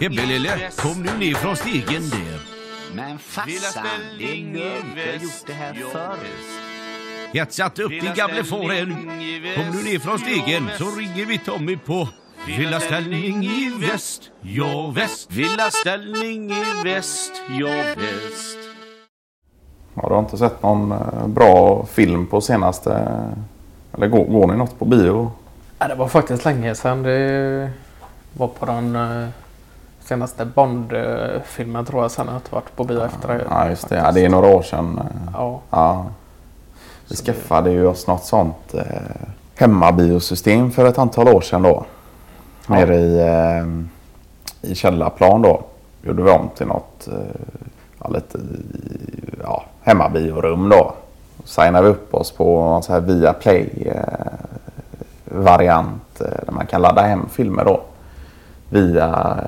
Hebbe-Lille, kom nu ner från stigen där. Men farsan, det är lugnt. Jag har gjort det här förr. Hetsat upp din gamle nu. Kom nu ner från stigen så ringer vi Tommy på Villa ställning i väst, ja väst. Villa ställning i väst, ja väst. Ja, du har inte sett någon eh, bra film på senaste... Eller går, går ni något på bio? Ja, det var faktiskt länge sedan. Det var på den eh, senaste Bond-filmen tror jag. Sen inte varit på bio efter det. Ja, just det. Ja, det är några år sedan. eh, Ja, Ja. Vi skaffade ju oss något sånt eh, hemmabiosystem för ett antal år sedan då. Nere i, eh, i Källarplan då. Gjorde vi om till något eh, ja, lite, ja, hemmabiorum då. Signade vi upp oss på en sån här via play eh, variant eh, där man kan ladda hem filmer då. Via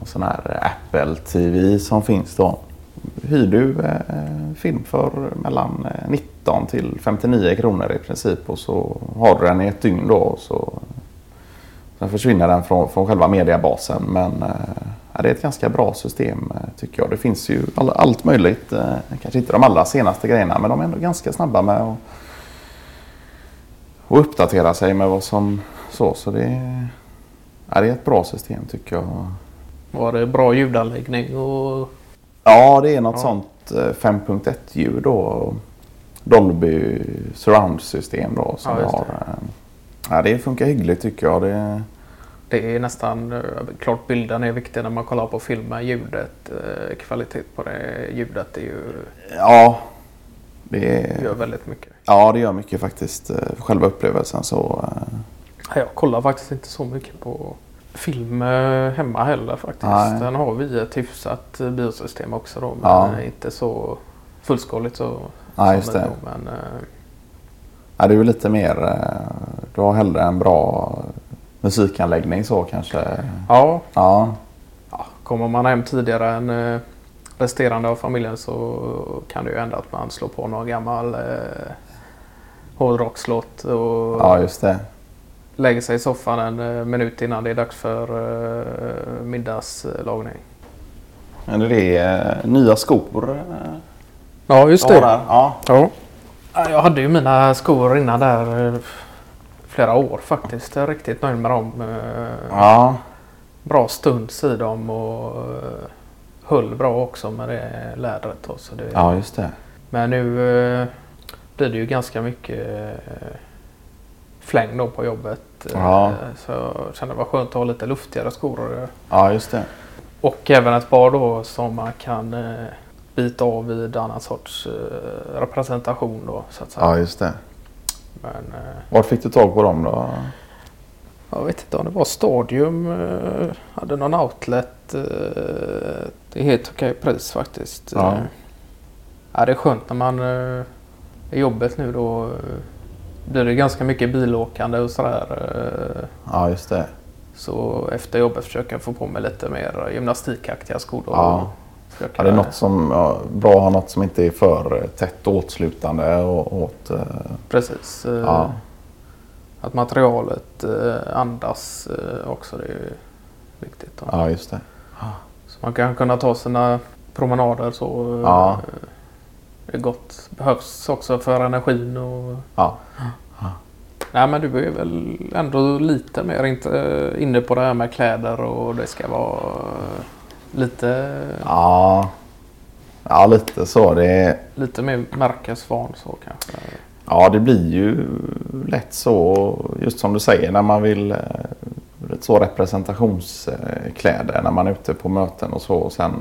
en sån här Apple TV som finns då hyr du eh, film för mellan eh, 19 till 59 kronor i princip och så har du den i ett dygn då och så sen försvinner den från, från själva mediabasen men eh, det är ett ganska bra system eh, tycker jag. Det finns ju all, allt möjligt, eh, kanske inte de allra senaste grejerna men de är ändå ganska snabba med att och uppdatera sig med vad som så så det är, ja, det är ett bra system tycker jag. var det bra ljudanläggning och Ja, det är något Ja. sånt eh, 5.1 ljud då. Dolby surround-system då som Ja, har. eh. Ja, det funkar hyggligt tycker jag. Det, det är nästan eh, klart bilden är viktig när man kollar på filmer. Ljudet, eh, kvalitet på det ljudet är ju, ja, det, gör väldigt mycket. ja, det gör mycket faktiskt. eh, Själva upplevelsen så. Ja, Jag kollar faktiskt inte så mycket på film eh, hemma heller faktiskt. Nej. Den har vi ett hyfsat eh, biosystem också då. Men Ja. inte så fullskaligt så. Ja, just det. då, Men eh, Ja, det är ju lite mer. Du har hellre en bra musikanläggning så kanske. ja, Ja, ja, kommer man hem tidigare än resterande av familjen så kan det ju hända att man slår på någon gammal eh, hårdrockslåt och ja just det. Lägger sig i soffan en eh, minut innan det är dags för eh, middagslagning. Men det är eh, nya skor. Ja, just där. Ja, Ja. Ja, Jag hade ju mina skor innan där flera år faktiskt. Jag är riktigt nöjd med dem. Ja, Bra stuns i dem och höll bra också med det lädret. Då, så det, ja just det. Men nu blir det ju ganska mycket fläng då på jobbet. Eh, Ja. Så jag kände det var skönt att ha lite luftigare skor. Ja, just det. Och även ett par då som man kan eh, bita av vid annan sorts eh, representation då så att säga. Ja, just det. Men eh, Var fick du tag på dem då? jag vet inte om det var Stadium. Eh, hade någon outlet. Eh, det är helt okej pris faktiskt. Ja. Eh, ja, det är skönt när man eh, är jobbet nu då. Blir det ganska mycket bilåkande och sådär. Eh, Ja, just det. så efter jobbet försöker jag få på mig lite mer gymnastikaktiga skor. Ja. försöka- Ja, det är något som, ja, bra att ha något som inte är för eh, tätt åtslutande och åt... eh, Precis. eh, Ja. Att materialet andas också. Det är viktigt. Ja, just det. Så man kan kunna ta sina promenader så. Ja. Det är gott. Behövs också för energin. Och... Ja. Nej men du är väl ändå lite mer inte eh, inne på det här med kläder och det ska vara eh, lite, Ja. Ja, lite så. Det är, lite mer märkesvan så kanske. ja, det blir ju lätt så, just som du säger, när man vill eh, så representationskläder när man är ute på möten och så. Och sen,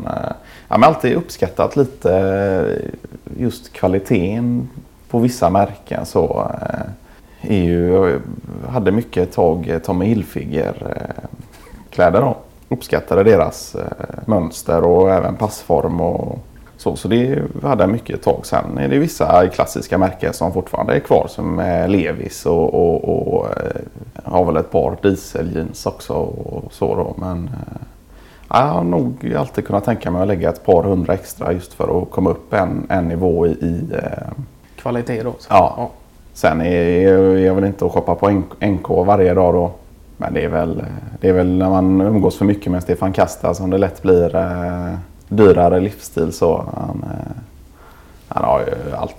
ja, men alltid uppskattat lite just kvaliteten på vissa märken. Så, eh, är ju, hade mycket ett tag eh, Tommy Hilfiger eh, kläder då. Uppskattade deras eh, mönster och även passform och så. Så det hade jag mycket ett tag. Sen är det vissa klassiska märken som fortfarande är kvar som är Levis och, och, och eh, har väl ett par dieseljeans också och så då. Men eh, jag har nog alltid kunnat tänka mig att lägga ett par hundra extra just för att komma upp en, en nivå i, i eh, Kvalitet då. Så. Ja. Sen är är jag väl inte att shoppa på NK varje dag då. Men det är, väl, det är väl när man umgås för mycket med Stefan Kasta som det lätt blir eh, dyrare livsstil. Så. Han, eh, han har ju allt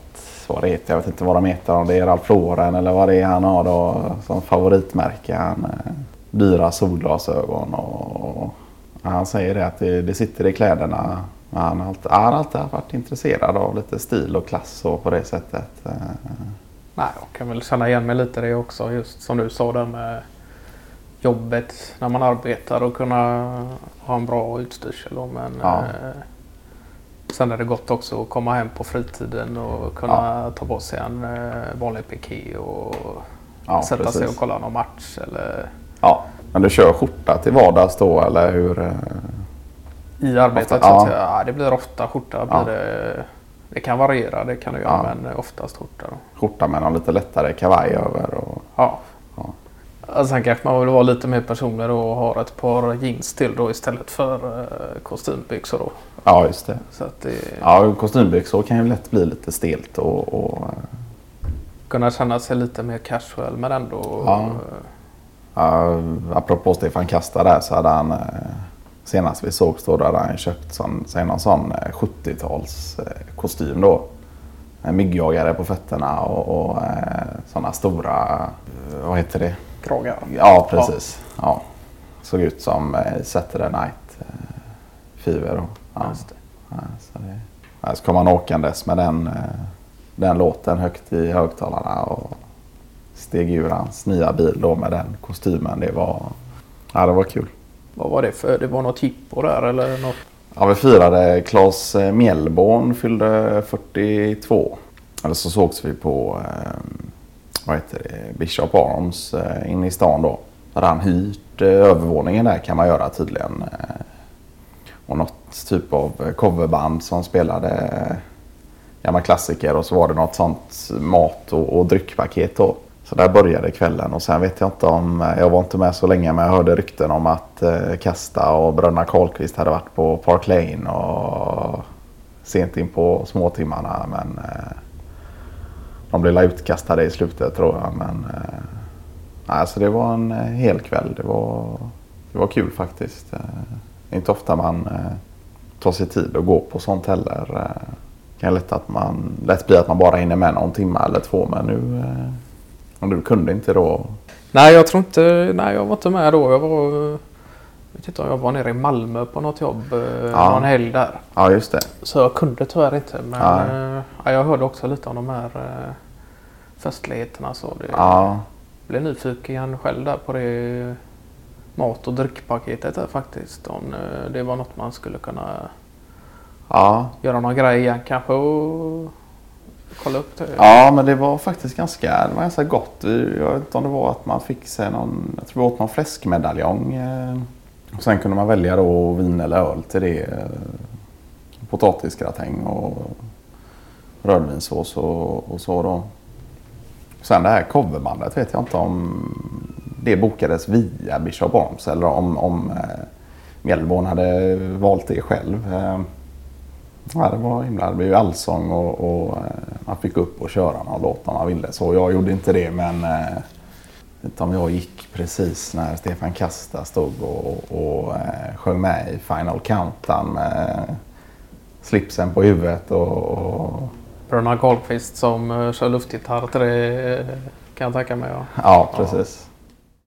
vad det heter. Jag vet inte vad de heter. Om det är Ralph Lauren eller vad det är han har då som favoritmärke. Han, eh, dyra solglasögon och, och han säger det att det, det sitter i kläderna. Han har, alltid, han har alltid varit intresserad av lite stil och klass och på det sättet. eh. Nej, jag kan väl känna igen mig lite i det också. Just som du sa där med jobbet när man arbetar och kunna ha en bra utstyrsel. Men Ja. eh, sen är det gott också att komma hem på fritiden och kunna ta på sig en eh, vanlig piké och Ja, sätta sig precis. och kolla någon match. Eller Ja, men du kör skjorta till vardags då eller hur? eh? i arbetet. Ofta, så att ja. ja, det blir ofta skjorta. Ja. Blir det, det kan variera, det kan det göra, Ja. men oftast skjorta. Då. Skjorta med någon lite lättare kavaj över. Och, Ja. Ja. Och sen kanske man vill vara lite mer personlig då och ha ett par jeans till då istället för eh, kostymbyxor. Då. ja, just det. Så att det Ja, kostymbyxor kan ju lätt bli lite stelt och, och eh, kunna känna sig lite mer casual men ändå... Ja. eh, Ja, apropå Stefan Kasta där så hade han eh, senast vi såg då hade han köpt sån, säg någon sån eh, 70-tals eh, kostym då. Myggjagare på fötterna och, och sådana stora, vad heter det? kragar. Ja, precis. Ja. Såg ut som Saturday Night Fever. Då. Ja. Just det. Ja, så, det, ja, så kom han åkandes med den, den låten högt i högtalarna och steg ur hans nya bil då med den kostymen. Det var, ja, det var kul. Vad var det för? Det var något jippo där eller något? Ja, vi firade Claes eh, Mjällborn fyllde 42. Eller så sågs vi på eh, vad heter det? Bishop Arms eh, inne i stan då. Där hade han hyrt eh, övervåningen där kan man göra tydligen. Eh, och något typ av coverband som spelade eh, gamla klassiker och så var det något sånt mat och, och dryckpaket då. Så där började kvällen och sen vet jag inte om, jag var inte med så länge men jag hörde rykten om att eh, Kasta och bröderna Karlqvist hade varit på Park Lane och sent in på småtimmarna men eh, de blev la utkastade i slutet tror jag. Men eh, alltså så det var en eh, hel kväll. Det var, det var kul faktiskt. Eh, det är inte ofta man eh, tar sig tid att gå på sånt heller. Eh, Det kan lätt, att man, lätt bli att man bara hinner med någon timme eller två men nu, eh, och du kunde inte då. Nej, jag tror inte... Nej, jag var inte med då. Jag var... Jag vet inte om jag var nere i Malmö på något jobb eh, Ja. någon helg där. Ja just det. Så jag kunde tyvärr inte. Men Nej. eh, ja, jag hörde också lite om de här eh, festligheterna. Så det Ja, blev nyfiken själv där på det mat och dryckpaketet där faktiskt. Om det var något man skulle kunna ja, göra någon grej igen kanske och kolla upp det. Ja, men det var faktiskt ganska, det var ganska gott. Jag vet inte om det var att man fick sig någon, jag tror vi åt någon fläskmedaljong. Eh, och sen kunde man välja då vin eller öl till det. Eh, potatisgratäng och rödvinssås och, och så då. Sen det här coverbandet vet jag inte om det bokades via Bishop Arms eller om, om eh, Mjällborn hade valt det själv. Ja, det var himla. Det blev ju allsång och, och eh, man fick upp och köra någon låt om man ville. Så jag gjorde inte det men eh, jag om jag gick precis när Stefan Kasta stod och, och eh, sjöng med i Final Countdown med slipsen på huvudet och, och Bröderna Karlqvist som uh, kör luftgitarr till det eh, kan jag tänka mig. Ja. ja precis.